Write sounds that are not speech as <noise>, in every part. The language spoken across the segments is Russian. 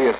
человек.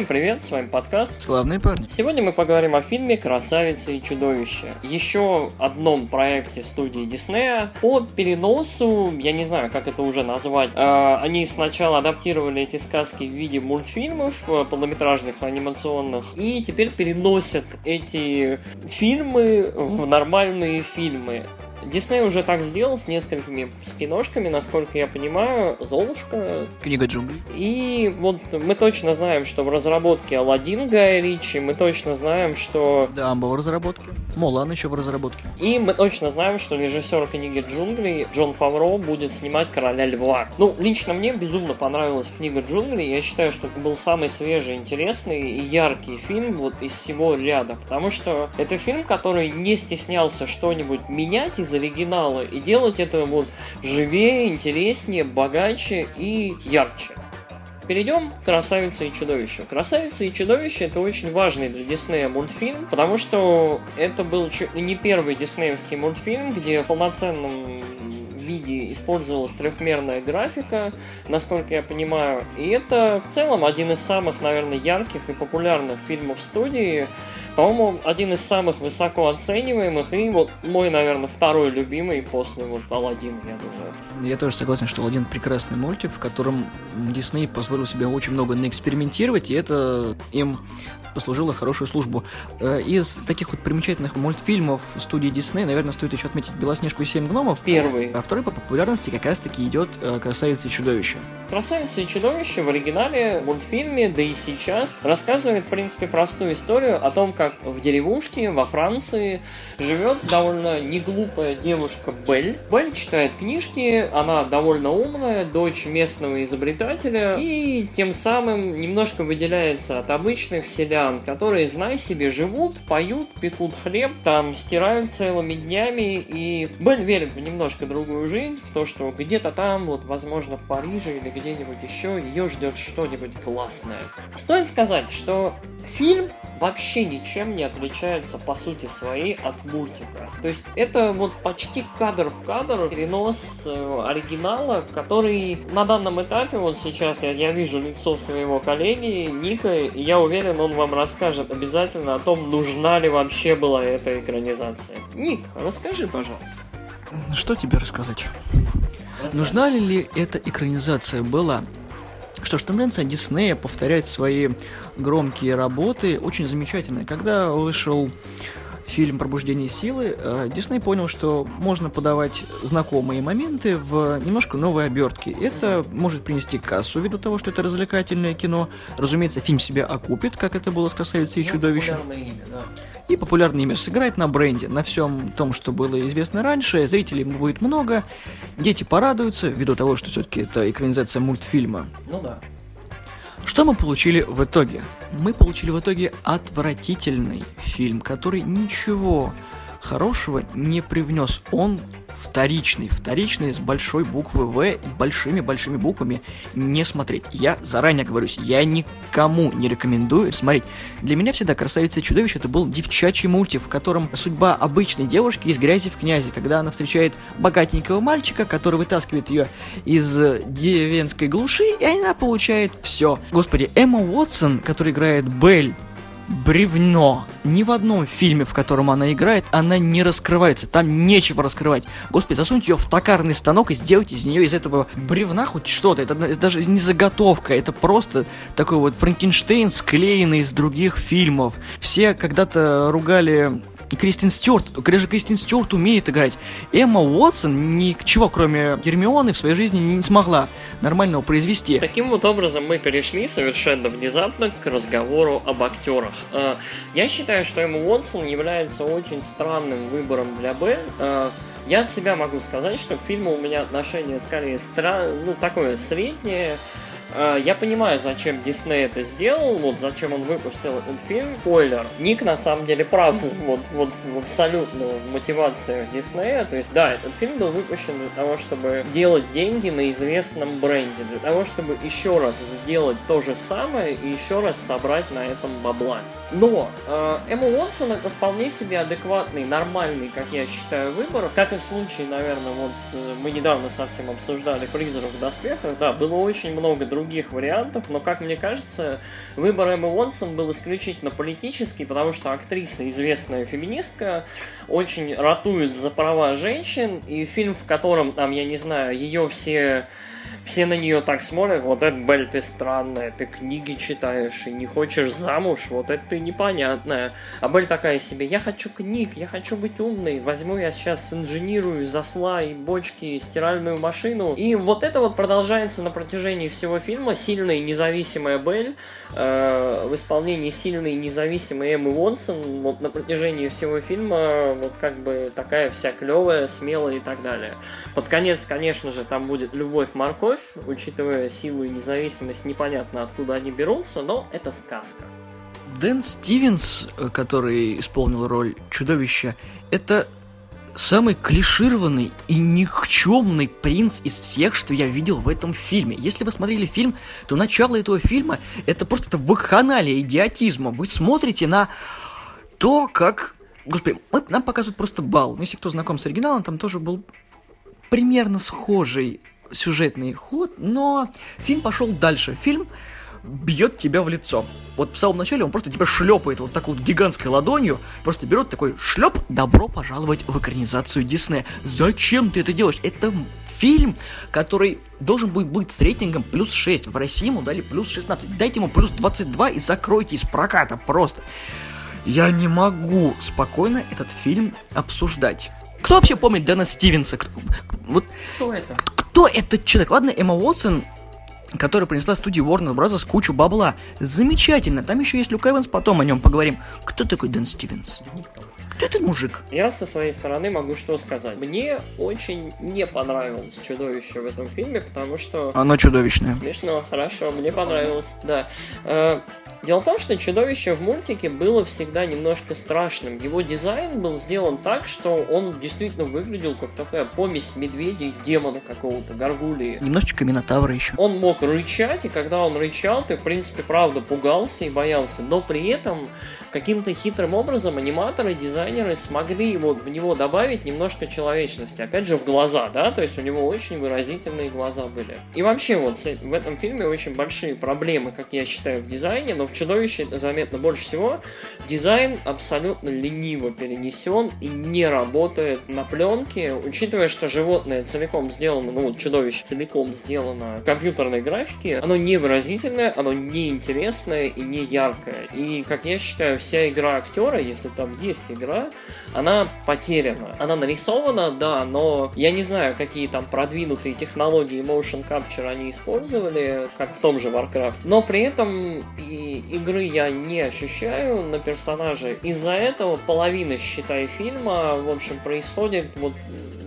Всем привет, с вами подкаст. Славные парни. Сегодня мы поговорим о фильме «Красавица и чудовище». Еще одном проекте студии Диснея по переносу, я не знаю, как это уже назвать. Э, они сначала адаптировали эти сказки в виде мультфильмов, э, полнометражных, анимационных, и теперь переносят эти фильмы в нормальные фильмы. Дисней уже так сделал с несколькими киношками, насколько я понимаю, Золушка. Книга джунглей. И вот мы точно знаем, что в разработке Алладин Гая Ричи, мы точно знаем, что... Дамбо в разработке. Мулан еще в разработке. И мы точно знаем, что режиссер книги джунглей Джон Фавро будет снимать Короля Льва. Ну, лично мне безумно понравилась книга джунглей. Я считаю, что это был самый свежий, интересный и яркий фильм вот из всего ряда. Потому что это фильм, который не стеснялся что-нибудь менять из оригинала и делать это вот живее, интереснее, богаче и ярче. Перейдем к «Красавице и чудовищу». «Красавица и чудовище» — это очень важный для Диснея мультфильм, потому что это был не первый диснеевский мультфильм, где в полноценном виде использовалась трехмерная графика, насколько я понимаю. И это в целом один из самых, наверное, ярких и популярных фильмов студии, по-моему, один из самых высоко оцениваемых и вот мой, наверное, второй любимый после вот Алладин, я думаю. Я тоже согласен, что Алладин прекрасный мультик, в котором Дисней позволил себе очень много наэкспериментировать, и это им послужило хорошую службу. Э, из таких вот примечательных мультфильмов студии Дисней, наверное, стоит еще отметить «Белоснежку и семь гномов». Первый. А второй по популярности как раз-таки идет э, «Красавица и чудовище». «Красавица и чудовище» в оригинале мультфильме, да и сейчас, рассказывает, в принципе, простую историю о том, как в деревушке во Франции живет довольно неглупая девушка Бель. Бель читает книжки, она довольно умная, дочь местного изобретателя, и тем самым немножко выделяется от обычных селян селян, которые, знай себе, живут, поют, пекут хлеб, там стирают целыми днями, и Белль верит в немножко другую жизнь, в то, что где-то там, вот, возможно, в Париже или где-нибудь еще, ее ждет что-нибудь классное. Стоит сказать, что фильм вообще ничем не отличается по сути своей от мультика. То есть это вот почти кадр в кадр перенос э, оригинала, который на данном этапе, вот сейчас я, я вижу лицо своего коллеги Ника, и я уверен, он вам расскажет обязательно о том, нужна ли вообще была эта экранизация. Ник, расскажи, пожалуйста. Что тебе рассказать? Нужна ли эта экранизация была? Что ж, тенденция Диснея повторять свои громкие работы очень замечательная. Когда вышел фильм «Пробуждение силы», э, Дисней понял, что можно подавать знакомые моменты в немножко новой обертке. Это может принести кассу ввиду того, что это развлекательное кино. Разумеется, фильм себя окупит, как это было с «Красавицей и ну, чудовищем». Да. И популярное имя сыграет на бренде, на всем том, что было известно раньше. Зрителей будет много, дети порадуются, ввиду того, что все-таки это экранизация мультфильма. Ну да. Что мы получили в итоге? Мы получили в итоге отвратительный фильм, который ничего хорошего не привнес. Он вторичный, вторичный с большой буквы В, большими-большими буквами не смотреть. Я заранее говорюсь, я никому не рекомендую смотреть. Для меня всегда «Красавица и чудовище» это был девчачий мультик, в котором судьба обычной девушки из грязи в князи, когда она встречает богатенького мальчика, который вытаскивает ее из деревенской глуши, и она получает все. Господи, Эмма Уотсон, которая играет Белль, бревно. Ни в одном фильме, в котором она играет, она не раскрывается. Там нечего раскрывать. Господи, засуньте ее в токарный станок и сделайте из нее из этого бревна хоть что-то. Это, это даже не заготовка, это просто такой вот Франкенштейн, склеенный из других фильмов. Все когда-то ругали Кристин Стюарт. Даже Кристин Стюарт умеет играть. Эмма Уотсон ничего, кроме Гермионы, в своей жизни не смогла нормального произвести. Таким вот образом мы перешли совершенно внезапно к разговору об актерах. А, я считаю, что Эмма Уотсон является очень странным выбором для Белль. А, я от себя могу сказать, что к фильму у меня отношение скорее стра... ну, такое среднее. Э, я понимаю, зачем Дисней это сделал, вот зачем он выпустил этот фильм. Спойлер. Ник на самом деле прав вот, вот в абсолютно мотивациях Диснея. То есть, да, этот фильм был выпущен для того, чтобы делать деньги на известном бренде, для того, чтобы еще раз сделать то же самое и еще раз собрать на этом бабла. Но э, Эмма Уотсон это вполне себе адекватный, нормальный, как я считаю, выбор. Как и в случае, наверное, вот э, мы недавно совсем обсуждали «Призрак в доспехах», да, было очень много других вариантов, но, как мне кажется, выбор Эммы Уотсон был исключительно политический, потому что актриса, известная феминистка, очень ратует за права женщин, и фильм, в котором, там, я не знаю, ее все все на нее так смотрят, вот это, Бель, ты странная, ты книги читаешь и не хочешь замуж, вот это ты непонятная. А Бель такая себе, я хочу книг, я хочу быть умной, возьму я сейчас инженирую, засла и бочки, стиральную машину. И вот это вот продолжается на протяжении всего фильма, сильная и независимая Бель, э, в исполнении сильной и независимой Эммы Уонсон, вот на протяжении всего фильма, вот как бы такая вся клевая, смелая и так далее. Под конец, конечно же, там будет любовь морковь, учитывая силу и независимость, непонятно откуда они берутся, но это сказка. Дэн Стивенс, э, который исполнил роль чудовища, это самый клишированный и никчемный принц из всех, что я видел в этом фильме. Если вы смотрели фильм, то начало этого фильма это просто это вакханалия идиотизма. Вы смотрите на то, как... Господи, нам показывают просто бал. Ну, если кто знаком с оригиналом, там тоже был примерно схожий сюжетный ход, но фильм пошел дальше. Фильм бьет тебя в лицо. Вот в самом начале он просто тебя шлепает вот такой вот гигантской ладонью, просто берет такой шлеп, добро пожаловать в экранизацию Диснея. Зачем ты это делаешь? Это фильм, который должен будет быть с рейтингом плюс 6. В России ему дали плюс 16. Дайте ему плюс 22 и закройте из проката просто. Я не могу спокойно этот фильм обсуждать. Кто вообще помнит Дэна Стивенса? Вот, Кто это? Кто этот человек? Ладно, Эмма Уотсон, которая принесла студии Warner Bros. кучу бабла. Замечательно. Там еще есть Люк Эванс, потом о нем поговорим. Кто такой Дэн Стивенс? Никто. Кто этот мужик? Я со своей стороны могу что сказать. Мне очень не понравилось чудовище в этом фильме, потому что... Оно чудовищное. Смешно, хорошо, мне понравилось, да. Э, дело в том, что чудовище в мультике было всегда немножко страшным. Его дизайн был сделан так, что он действительно выглядел как такая помесь медведя и демона какого-то, горгулии. Немножечко Минотавра еще. Он мог рычать, и когда он рычал, ты, в принципе, правда пугался и боялся. Но при этом каким-то хитрым образом аниматоры, дизайнеры смогли вот в него добавить немножко человечности. Опять же, в глаза, да, то есть у него очень выразительные глаза были. И вообще вот в этом фильме очень большие проблемы, как я считаю, в дизайне, но в «Чудовище» это заметно больше всего. Дизайн абсолютно лениво перенесен и не работает на пленке, учитывая, что животное целиком сделано, ну вот «Чудовище» целиком сделано в компьютерной графике, оно не выразительное, оно не интересное и не яркое. И, как я считаю, вся игра актера, если там есть игра, она потеряна. Она нарисована, да, но я не знаю, какие там продвинутые технологии motion capture они использовали, как в том же Warcraft. Но при этом и игры я не ощущаю на персонаже. Из-за этого половина, считай, фильма, в общем, происходит вот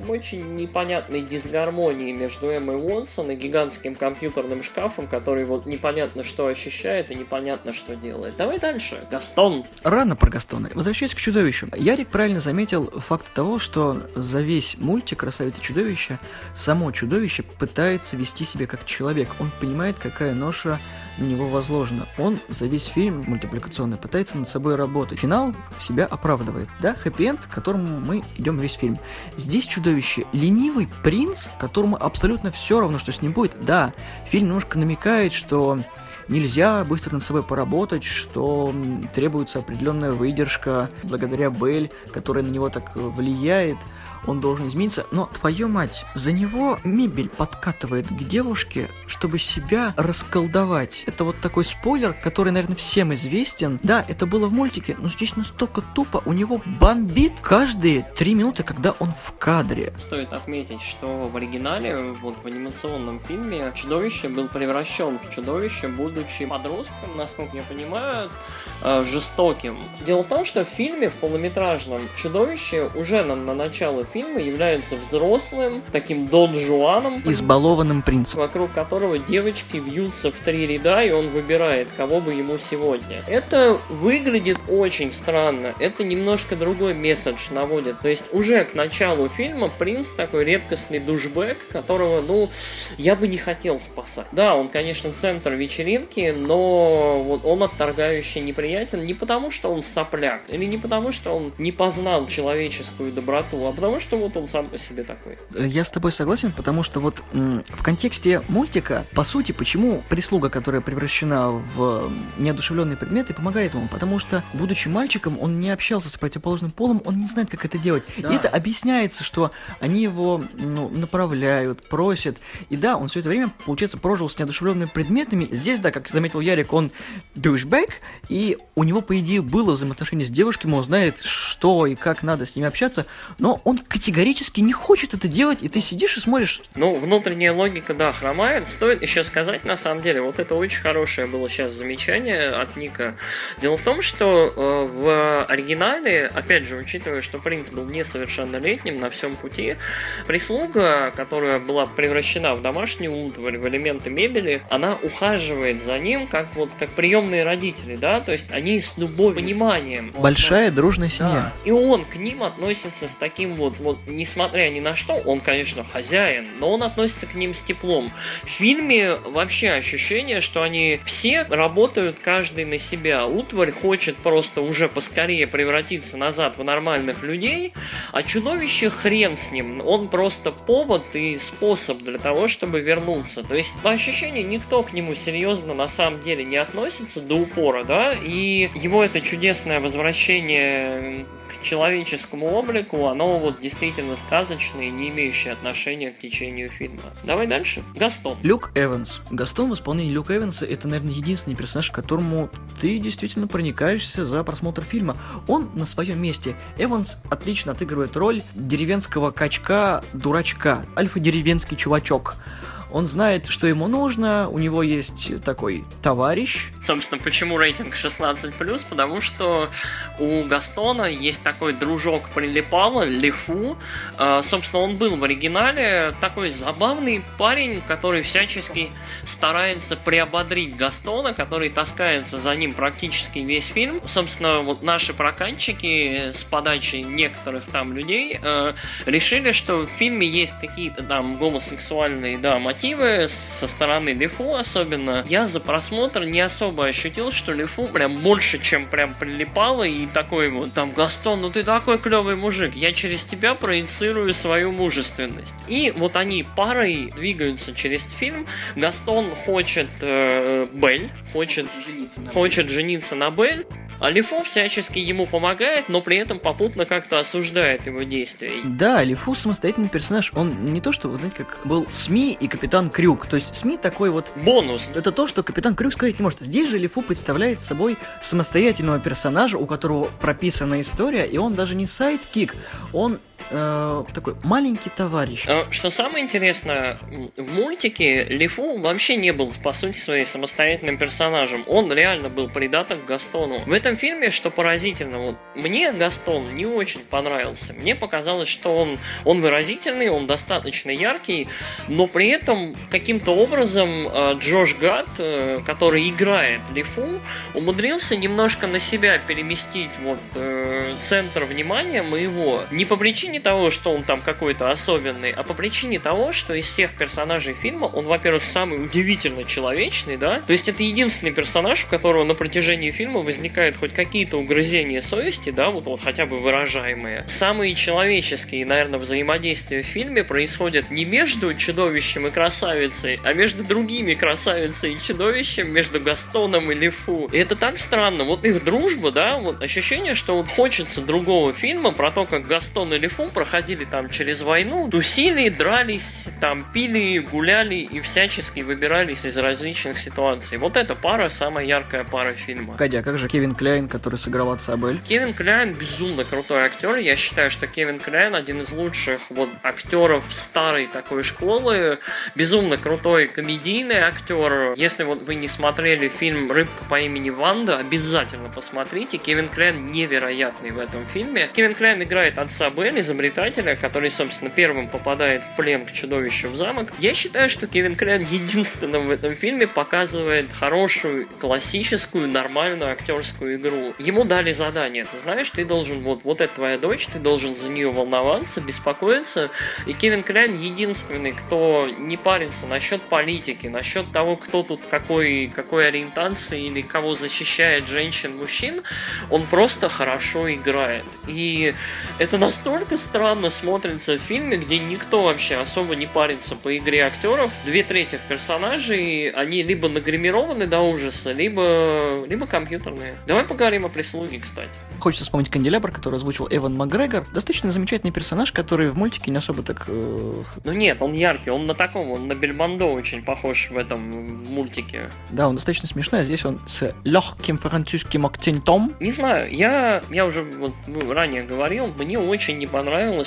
очень непонятной дисгармонии между Эммой Уонсон и гигантским компьютерным шкафом, который вот непонятно что ощущает и непонятно что делает. Давай дальше. Гастон. Рано про Гастона. Возвращаясь к чудовищу. Ярик правильно заметил факт того, что за весь мультик «Красавица чудовища» само чудовище пытается вести себя как человек. Он понимает, какая ноша на него возложена. Он за весь фильм мультипликационный пытается над собой работать. Финал себя оправдывает. Да, хэппи-энд, к которому мы идем весь фильм. Здесь чудовище ленивый принц, которому абсолютно все равно, что с ним будет. Да, фильм немножко намекает, что нельзя быстро над собой поработать, что требуется определенная выдержка благодаря Белль, которая на него так влияет он должен измениться, но твою мать, за него мебель подкатывает к девушке, чтобы себя расколдовать. Это вот такой спойлер, который, наверное, всем известен. Да, это было в мультике, но здесь настолько тупо, у него бомбит каждые три минуты, когда он в кадре. Стоит отметить, что в оригинале, вот в анимационном фильме, чудовище был превращен в чудовище, будучи подростком, насколько я понимаю, э, жестоким. Дело в том, что в фильме, в полнометражном, чудовище уже на, на начало фильма является взрослым, таким Дон Жуаном. Избалованным принцем. Вокруг которого девочки вьются в три ряда, и он выбирает, кого бы ему сегодня. Это выглядит очень странно. Это немножко другой месседж наводит. То есть уже к началу фильма принц такой редкостный душбэк, которого, ну, я бы не хотел спасать. Да, он, конечно, центр вечеринки, но вот он отторгающий неприятен не потому, что он сопляк, или не потому, что он не познал человеческую доброту, а потому, что вот он сам по себе такой. Я с тобой согласен, потому что вот в контексте мультика, по сути, почему прислуга, которая превращена в неодушевленные предметы, помогает ему? Потому что, будучи мальчиком, он не общался с противоположным полом, он не знает, как это делать. Да. И это объясняется, что они его ну, направляют, просят. И да, он все это время, получается, прожил с неодушевленными предметами. Здесь, да, как заметил Ярик, он душбэк, и у него, по идее, было взаимоотношение с девушками, он знает, что и как надо с ними общаться, но он категорически не хочет это делать, и ты сидишь и смотришь. Ну, внутренняя логика, да, хромает. Стоит еще сказать, на самом деле, вот это очень хорошее было сейчас замечание от Ника. Дело в том, что э, в оригинале, опять же, учитывая, что принц был несовершеннолетним на всем пути, прислуга, которая была превращена в домашнюю утварь, в элементы мебели, она ухаживает за ним как вот как приемные родители, да, то есть они с любовью, пониманием. Большая дружная семья. Да. И он к ним относится с таким вот, вот, несмотря ни на что, он, конечно, хозяин, но он относится к ним с теплом. В фильме вообще ощущение, что они все работают каждый на себя. Утварь хочет просто уже поскорее превратиться назад в нормальных людей, а чудовище хрен с ним. Он просто повод и способ для того, чтобы вернуться. То есть, по ощущению, никто к нему серьезно на самом деле не относится до упора, да, и его это чудесное возвращение человеческому облику, оно вот действительно сказочное, не имеющее отношения к течению фильма. Давай дальше. Гастон. Люк Эванс. Гастон в исполнении Люка Эванса это, наверное, единственный персонаж, к которому ты действительно проникаешься за просмотр фильма. Он на своем месте. Эванс отлично отыгрывает роль деревенского качка-дурачка, альфа-деревенский чувачок. Он знает, что ему нужно, у него есть такой товарищ. Собственно, почему рейтинг 16+, потому что у Гастона есть такой дружок прилипала, Лифу. А, собственно, он был в оригинале такой забавный парень, который всячески старается приободрить Гастона, который таскается за ним практически весь фильм. Собственно, вот наши прокатчики с подачи некоторых там людей э, решили, что в фильме есть какие-то там гомосексуальные, да, мотивы, мотивы со стороны Лифу особенно, я за просмотр не особо ощутил, что Лифу прям больше, чем прям прилипало и такой вот там Гастон, ну ты такой клевый мужик, я через тебя проецирую свою мужественность. И вот они парой двигаются через фильм. Гастон хочет э, Бель, хочет жениться на хочет Бель. жениться на Бель, а Лифу всячески ему помогает, но при этом попутно как-то осуждает его действия. Да, Лифу самостоятельный персонаж. Он не то, что, вы знаете, как был СМИ и Капитан Крюк. То есть СМИ такой вот... Бонус. Это то, что Капитан Крюк сказать не может. Здесь же Лифу представляет собой самостоятельного персонажа, у которого прописана история, и он даже не сайт-кик, он э, такой маленький товарищ. А, что самое интересное, в мультике Лифу вообще не был, по сути, своей самостоятельным персонажем. Он реально был придаток Гастону. В этом фильме, что поразительно, вот, мне Гастон не очень понравился. Мне показалось, что он, он выразительный, он достаточно яркий, но при этом каким-то образом э, Джош Гад, э, который играет Лифу, умудрился немножко на себя переместить вот э, центр внимания моего. Не по причине причине того, что он там какой-то особенный, а по причине того, что из всех персонажей фильма он, во-первых, самый удивительно человечный, да? То есть это единственный персонаж, у которого на протяжении фильма возникают хоть какие-то угрызения совести, да, вот, вот хотя бы выражаемые. Самые человеческие, наверное, взаимодействия в фильме происходят не между чудовищем и красавицей, а между другими красавицей и чудовищем, между Gastoном и Лифу. И это так странно. Вот их дружба, да, вот ощущение, что вот хочется другого фильма про то, как Гастон и Лифу кунг-фу, проходили там через войну, тусили, дрались, там пили, гуляли и всячески выбирались из различных ситуаций. Вот эта пара самая яркая пара фильма. Кадя, а как же Кевин Кляйн, который сыграл отца Белль? Кевин Кляйн безумно крутой актер. Я считаю, что Кевин Кляйн один из лучших вот актеров старой такой школы. Безумно крутой комедийный актер. Если вот вы не смотрели фильм «Рыбка по имени Ванда», обязательно посмотрите. Кевин Кляйн невероятный в этом фильме. Кевин Кляйн играет отца Белль, изобретателя, который, собственно, первым попадает в плен к чудовищу в замок. Я считаю, что Кевин Кляйн <laughs> единственным в этом фильме показывает хорошую, классическую, нормальную актерскую игру. Ему дали задание. Ты знаешь, ты должен, вот, вот это твоя дочь, ты должен за нее волноваться, беспокоиться. И Кевин Кляйн единственный, кто не парится насчет политики, насчет того, кто тут какой, какой ориентации или кого защищает женщин, мужчин, он просто хорошо играет. И это настолько странно смотрится в фильме, где никто вообще особо не парится по игре актеров. Две трети персонажей, они либо нагримированы до ужаса, либо, либо компьютерные. Давай поговорим о прислуге, кстати. Хочется вспомнить Канделябр, который озвучил Эван Макгрегор. Достаточно замечательный персонаж, который в мультике не особо так... Э... Ну нет, он яркий, он на таком, он на Бельмондо очень похож в этом мультике. Да, он достаточно смешной, а здесь он с легким французским акцентом. Не знаю, я, я уже вот, ну, ранее говорил, мне очень не понравилось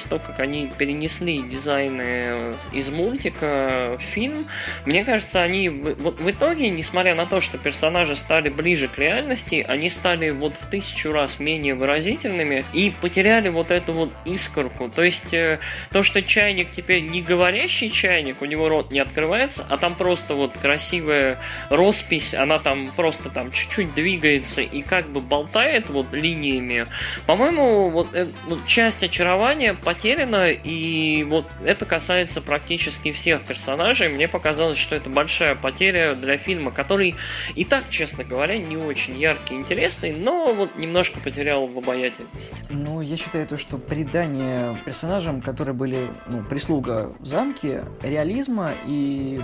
то, как они перенесли дизайны из мультика в фильм. Мне кажется, они вот в итоге, несмотря на то, что персонажи стали ближе к реальности, они стали вот в тысячу раз менее выразительными и потеряли вот эту вот искорку. То есть э, то, что чайник теперь не говорящий чайник, у него рот не открывается, а там просто вот красивая роспись, она там просто там чуть-чуть двигается и как бы болтает вот линиями. По-моему, вот, э, вот часть очарования потеряна, и вот это касается практически всех персонажей. Мне показалось, что это большая потеря для фильма, который и так, честно говоря, не очень яркий и интересный, но вот немножко потерял в обаятельности. Ну, я считаю то, что придание персонажам, которые были ну, прислуга в замке, реализма и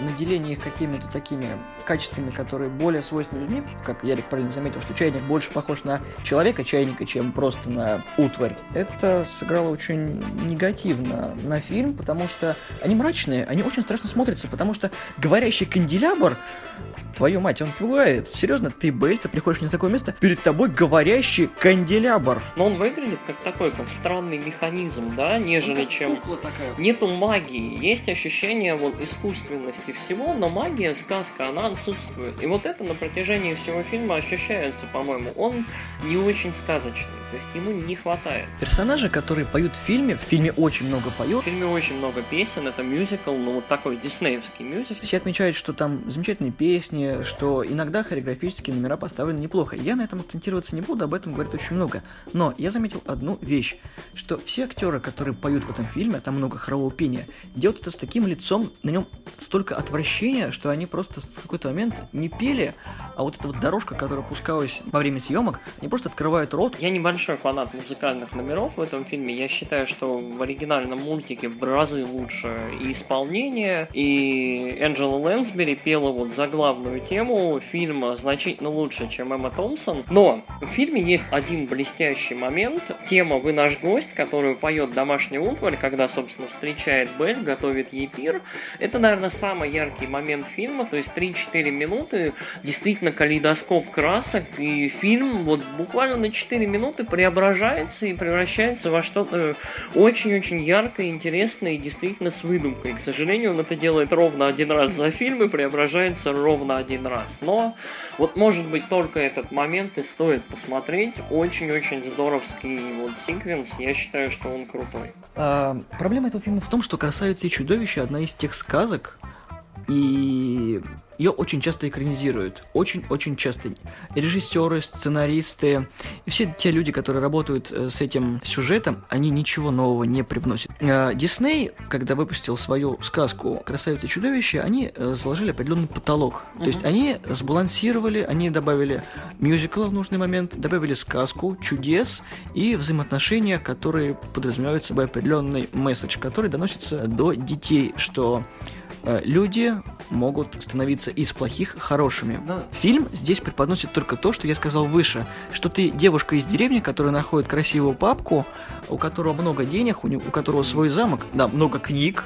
наделение их какими-то такими качествами, которые более свойственны людьми, как Ярик правильно заметил, что чайник больше похож на человека чайника, чем просто на утварь, это сыграло очень негативно на фильм, потому что они мрачные, они очень страшно смотрятся, потому что говорящий канделябр Твою мать, он пугает. Серьезно, ты, Бель, ты приходишь в незнакомое место, перед тобой говорящий канделябр. Но он выглядит как такой, как странный механизм, да, нежели чем... такая. Нету магии. Есть ощущение вот искусственности всего, но магия, сказка, она отсутствует. И вот это на протяжении всего фильма ощущается, по-моему. Он не очень сказочный. То есть ему не хватает. Персонажи, которые поют в фильме, в фильме очень много поют. В фильме очень много песен, это мюзикл, ну вот такой диснеевский мюзикл. Все отмечают, что там замечательные песни, что иногда хореографические номера поставлены неплохо. Я на этом акцентироваться не буду, об этом говорит очень много. Но я заметил одну вещь, что все актеры, которые поют в этом фильме, а там много хорового пения, делают это с таким лицом, на нем столько отвращения, что они просто в какой-то момент не пели, а вот эта вот дорожка, которая пускалась во время съемок, они просто открывают рот. Я небольшой фанат музыкальных номеров в этом фильме. Я считаю, что в оригинальном мультике в разы лучше и исполнение, и Энджела Лэнсбери пела вот заглавную тему фильма значительно лучше, чем Эмма Томпсон. Но в фильме есть один блестящий момент. Тема «Вы наш гость», которую поет домашний утварь, когда, собственно, встречает Белль, готовит ей пир. Это, наверное, самый яркий момент фильма, то есть 3-4 минуты действительно калейдоскоп красок, и фильм вот буквально на 4 минуты преображается и превращается во что-то очень-очень яркое, интересное и действительно с выдумкой. К сожалению, он это делает ровно один раз за фильм и преображается ровно один раз. Но вот может быть только этот момент и стоит посмотреть. Очень-очень здоровский вот секвенс. Я считаю, что он крутой. А, проблема этого фильма в том, что «Красавица и чудовище» одна из тех сказок, и ее очень часто экранизируют. Очень-очень часто. Режиссеры, сценаристы и все те люди, которые работают э, с этим сюжетом, они ничего нового не привносят. Э, Дисней, когда выпустил свою сказку «Красавица и чудовище», они э, заложили определенный потолок. Uh-huh. То есть они сбалансировали, они добавили мюзикл в нужный момент, добавили сказку, чудес и взаимоотношения, которые подразумевают собой определенный месседж, который доносится до детей, что люди могут становиться из плохих хорошими. Фильм здесь преподносит только то, что я сказал выше, что ты девушка из деревни, которая находит красивую папку, у которого много денег, у, у которого свой замок, да, много книг,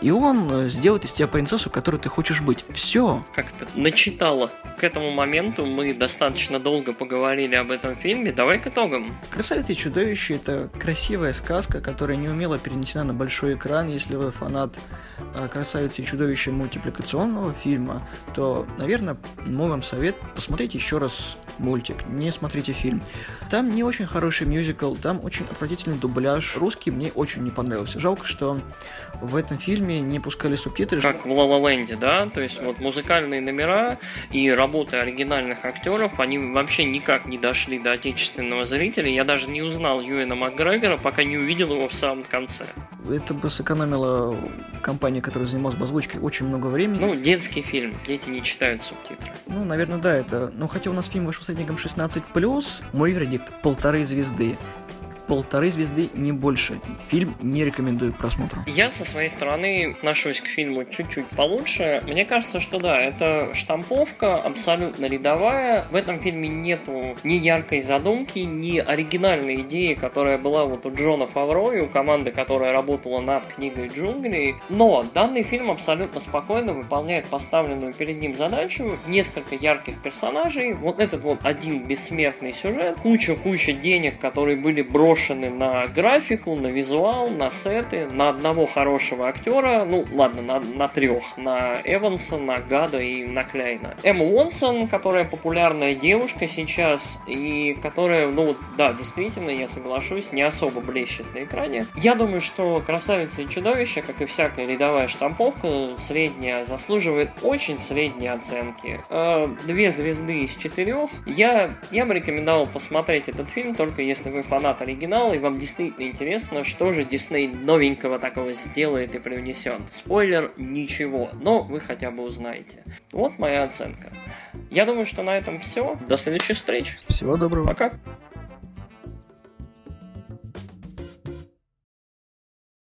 и он э, сделает из тебя принцессу, которой ты хочешь быть. Все. Как-то начитало. К этому моменту мы достаточно долго поговорили об этом фильме. Давай к итогам. «Красавица и чудовище» — это красивая сказка, которая не умела перенесена на большой экран. Если вы фанат э, «Красавицы и чудовища» мультипликационного фильма, то, наверное, мой вам совет — посмотрите еще раз мультик, не смотрите фильм. Там не очень хороший мюзикл, там очень отвратительный дубляж. Русский мне очень не понравился. Жалко, что в этом фильме не пускали субтитры. Как в Ла Ленде, да? То есть вот музыкальные номера и работы оригинальных актеров, они вообще никак не дошли до отечественного зрителя. Я даже не узнал Юэна Макгрегора, пока не увидел его в самом конце. Это бы сэкономило компания, которая занималась озвучкой, очень много времени. Ну, детский фильм, дети не читают субтитры. Ну, наверное, да, это... Ну, хотя у нас фильм вышел с рейтингом 16+, мой вердикт – полторы звезды полторы звезды, не больше. Фильм не рекомендую к просмотру. Я со своей стороны отношусь к фильму чуть-чуть получше. Мне кажется, что да, это штамповка абсолютно рядовая. В этом фильме нету ни яркой задумки, ни оригинальной идеи, которая была вот у Джона Фавро и у команды, которая работала над книгой джунглей. Но данный фильм абсолютно спокойно выполняет поставленную перед ним задачу. Несколько ярких персонажей, вот этот вот один бессмертный сюжет, куча-куча денег, которые были брошены брошены на графику, на визуал, на сеты, на одного хорошего актера, ну ладно, на, на трех, на Эванса, на Гада и на Кляйна. Эмма Уонсон, которая популярная девушка сейчас, и которая, ну да, действительно, я соглашусь, не особо блещет на экране. Я думаю, что «Красавица и чудовище», как и всякая рядовая штамповка, средняя, заслуживает очень средней оценки. Э, две звезды из четырех. Я, я бы рекомендовал посмотреть этот фильм, только если вы фанат оригинала оригинал, и вам действительно интересно, что же Дисней новенького такого сделает и привнесет. Спойлер, ничего, но вы хотя бы узнаете. Вот моя оценка. Я думаю, что на этом все. До следующих встреч. Всего доброго. Пока.